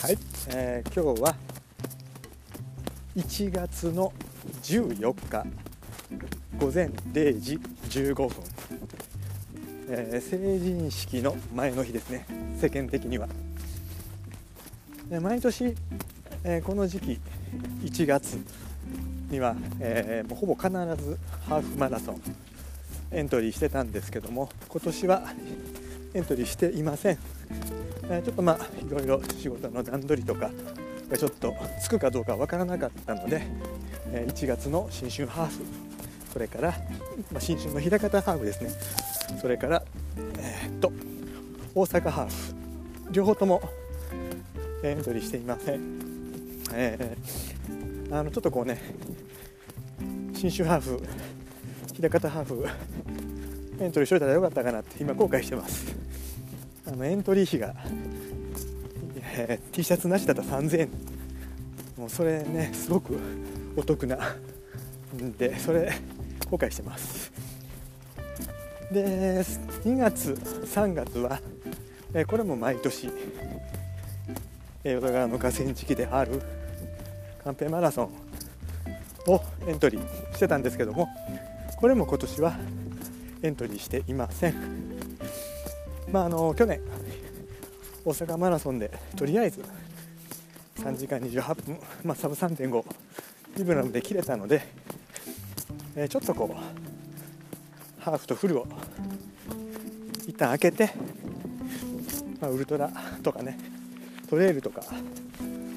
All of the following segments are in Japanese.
はい、えー今日は1月の14日午前0時15分、えー成人式の前の日ですね。世間的には、毎年、えーこの時期1月には、えーもうほぼ必ずハーフマラソンエントリーしてたんですけども今年はエントリーしていません。えちょっとまあいろいろ仕事の段取りとかがちょっとつくかどうかわからなかったので、え1月の新春ハーフ。それから、まあ、新春の枚方ハーフですね。それからえーっと大阪ハーフ。両方ともエントリーしていません、えーあのちょっとこうね新春ハーフ枚方ハーフエントリーしといたらよかったかなって今後悔してます。あのエントリー費が、えー T シャツなしだったら3000円もうそれねすごくお得なんでそれ後悔してます。で2月3月は、えーこれも毎年えー淀川の河川敷であるカンペマラソンをエントリーしてたんですけどもこれも今年はエントリーしていません。まああの去年大阪マラソンでとりあえず3時間28分、まあ、サブ3.5リブラムで切れたので、えーちょっとこうハーフとフルを一旦開けて、まあ、ウルトラとかねトレイルとか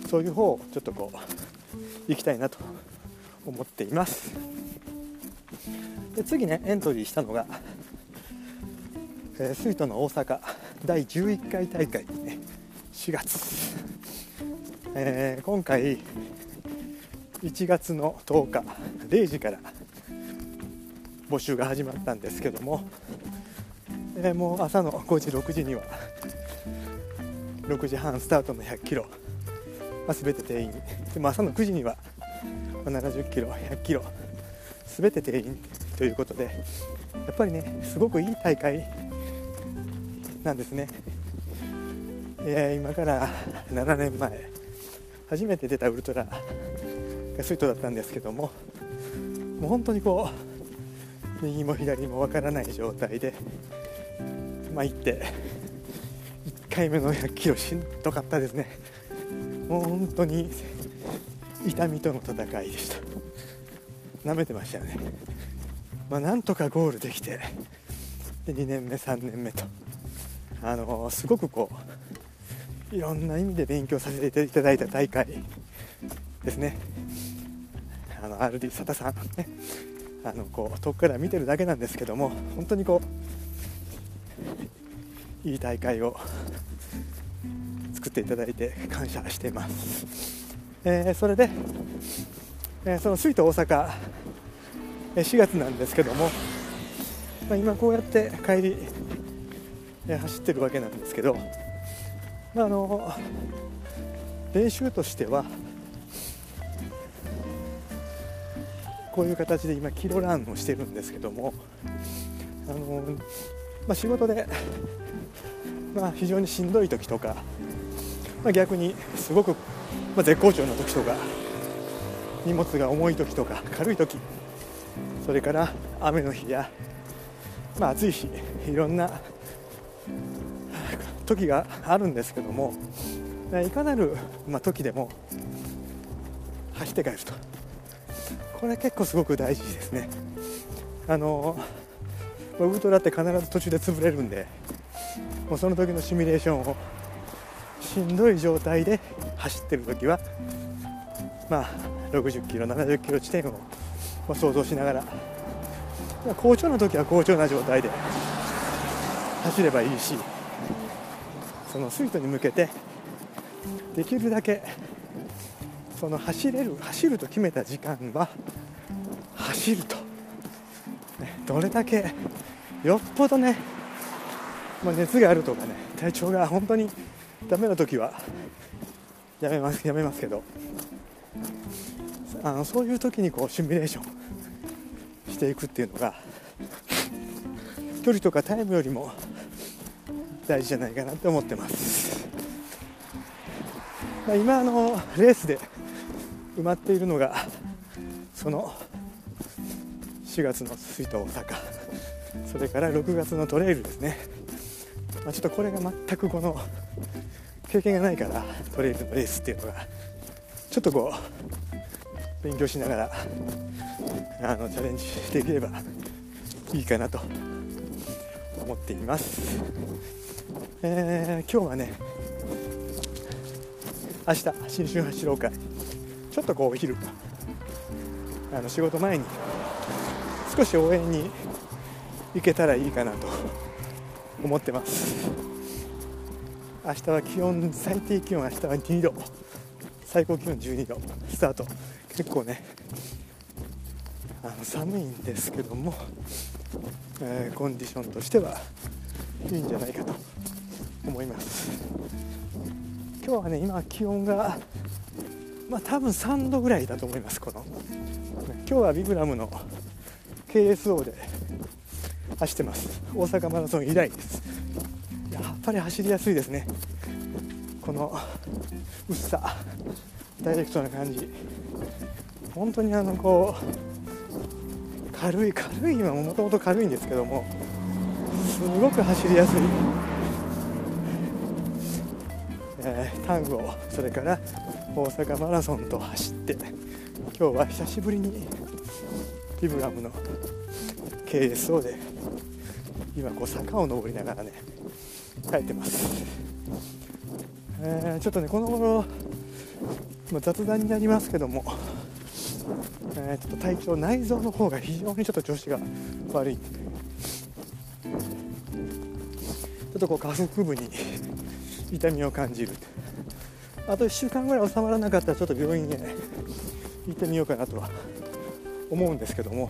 そういう方をちょっとこう行きたいなと思っています。で次ねエントリーしたのが、えースイートの大阪第11回大会、ね、4月、えー今回1月の10日0時から募集が始まったんですけども、えーもう朝の5時6時には6時半スタートの100キロ、まあ、全て定員。でも朝の9時には70キロ100キロ全て定員ということでやっぱりねすごくいい大会なんですね、えー今から7年前初めて出たウルトラがスイートだったんですけどももう本当にこう右も左もわからない状態でまあ行って1回目の100キロしんどかったですね。もう本当に痛みとの戦いでした。舐めてましたよね。まあなんとかゴールできてで2年目3年目と。あのすごくこういろんな意味で勉強させていただいた大会ですね。あの RD 佐田さんねあのこう遠くから見てるだけなんですけども本当にこういい大会を作っていただいて感謝しています、えーそれで、えーそのスイート大阪えー4月なんですけども、まあ、今こうやって帰り、走ってるわけなんですけど、まあ、あの練習としてはこういう形で今キロランをしてるんですけどもあの、まあ、仕事で、まあ、非常にしんどい時とか、まあ、逆にすごく、まあ、絶好調の時とか荷物が重い時とか軽い時それから雨の日や、まあ、暑い日いろんな時があるんですけどもいかなる、ま、時でも走って帰ると。これ結構すごく大事ですね。あのウルトラって必ず途中で潰れるんでもうその時のシミュレーションをしんどい状態で走ってる時はまあ60キロ70キロ地点をまあ想像しながら好調な時は好調な状態で走ればいいしそのスイートに向けてできるだけその走れる走ると決めた時間は走ると、ねどれだけよっぽどね、まあ、熱があるとかね体調が本当にダメな時はやめますやめますけど。あのそういう時にこうシミュレーションしていくっていうのが距離とかタイムよりも大事じゃないかなって思ってます。まあ、今あのレースで埋まっているのがその4月の水筒大阪。それから6月のトレイルですね、まあ、ちょっとこれが全くこの経験がないからトレイルのレースっていうのがちょっとこう勉強しながらあのチャレンジできればいいかなと思っています、えー、今日はね明日新春走ろう会。ちょっとこうお昼あの仕事前に少し応援に行けたらいいかなと思ってます。明日は気温最低気温明日は2度。最高気温12度。スタート。結構ねあの寒いんですけども、えー、コンディションとしてはいいんじゃないかと。思います。今日はね今気温がまあ多分3度ぐらいだと思いますこの。今日はビブラムの KSO で走ってます。大阪マラソン以来です。やっぱり走りやすいですね。この薄さダイレクトな感じ。本当にあのこう軽い軽い今もともと軽いんですけどもすごく走りやすい、タンゴそれから大阪マラソンと走って今日は久しぶりにビブラムの KSO で今こう坂を登りながらね帰ってます、えー、ちょっとねこの頃雑談になりますけども、えー、ちょっと体調内臓の方が非常にちょっと調子が悪い。ちょっとこう下腹部に痛みを感じる。あと1週間ぐらい収まらなかったらちょっと病院へ 行ってみようかなとは 思うんですけども。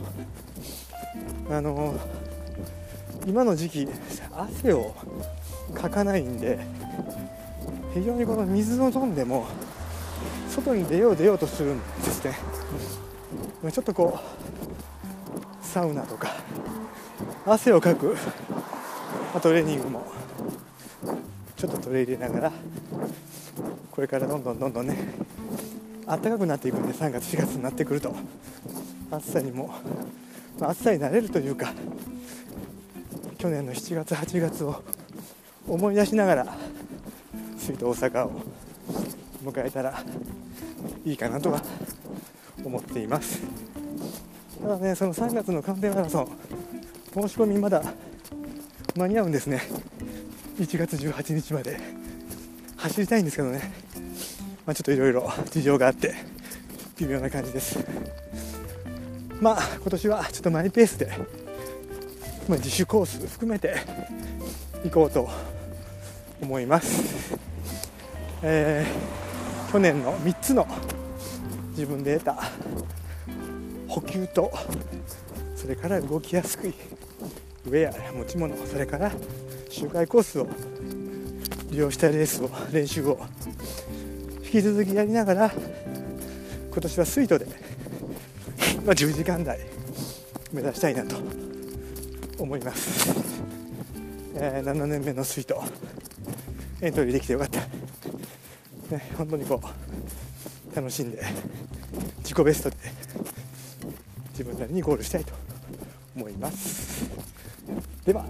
あの今の時期汗をかかないんで非常にこの水を飲んでも外に出よう出ようとするんですね。ちょっとこうサウナとか汗をかくトレーニングもちょっと取り入れながらこれからどんどんどんどんね暖かくなっていくんで3月4月になってくると。暑さにも、まあ、暑さに慣れるというか去年の7月8月を思い出しながら水戸大阪を迎えたらいいかなとは思っています。ただねその3月のカンペマラソン申し込みまだ間に合うんですね。1月18日まで。走りたいんですけどね、まあ、ちょっといろいろ事情があって微妙な感じです。まあ今年はちょっとマイペースで、まあ、自主コース含めて行こうと思います、えー、去年の3つの自分で得た補給とそれから動きやすくウェア持ち物それから周回コースを利用したレースを練習を。引き続きやりながら今年は水途で まあ、10時間台目指したいなと思います、えー、7年目の水筒エントリーできてよかった、ね、本当にこう楽しんで自己ベストで自分なりにゴールしたいと思います。では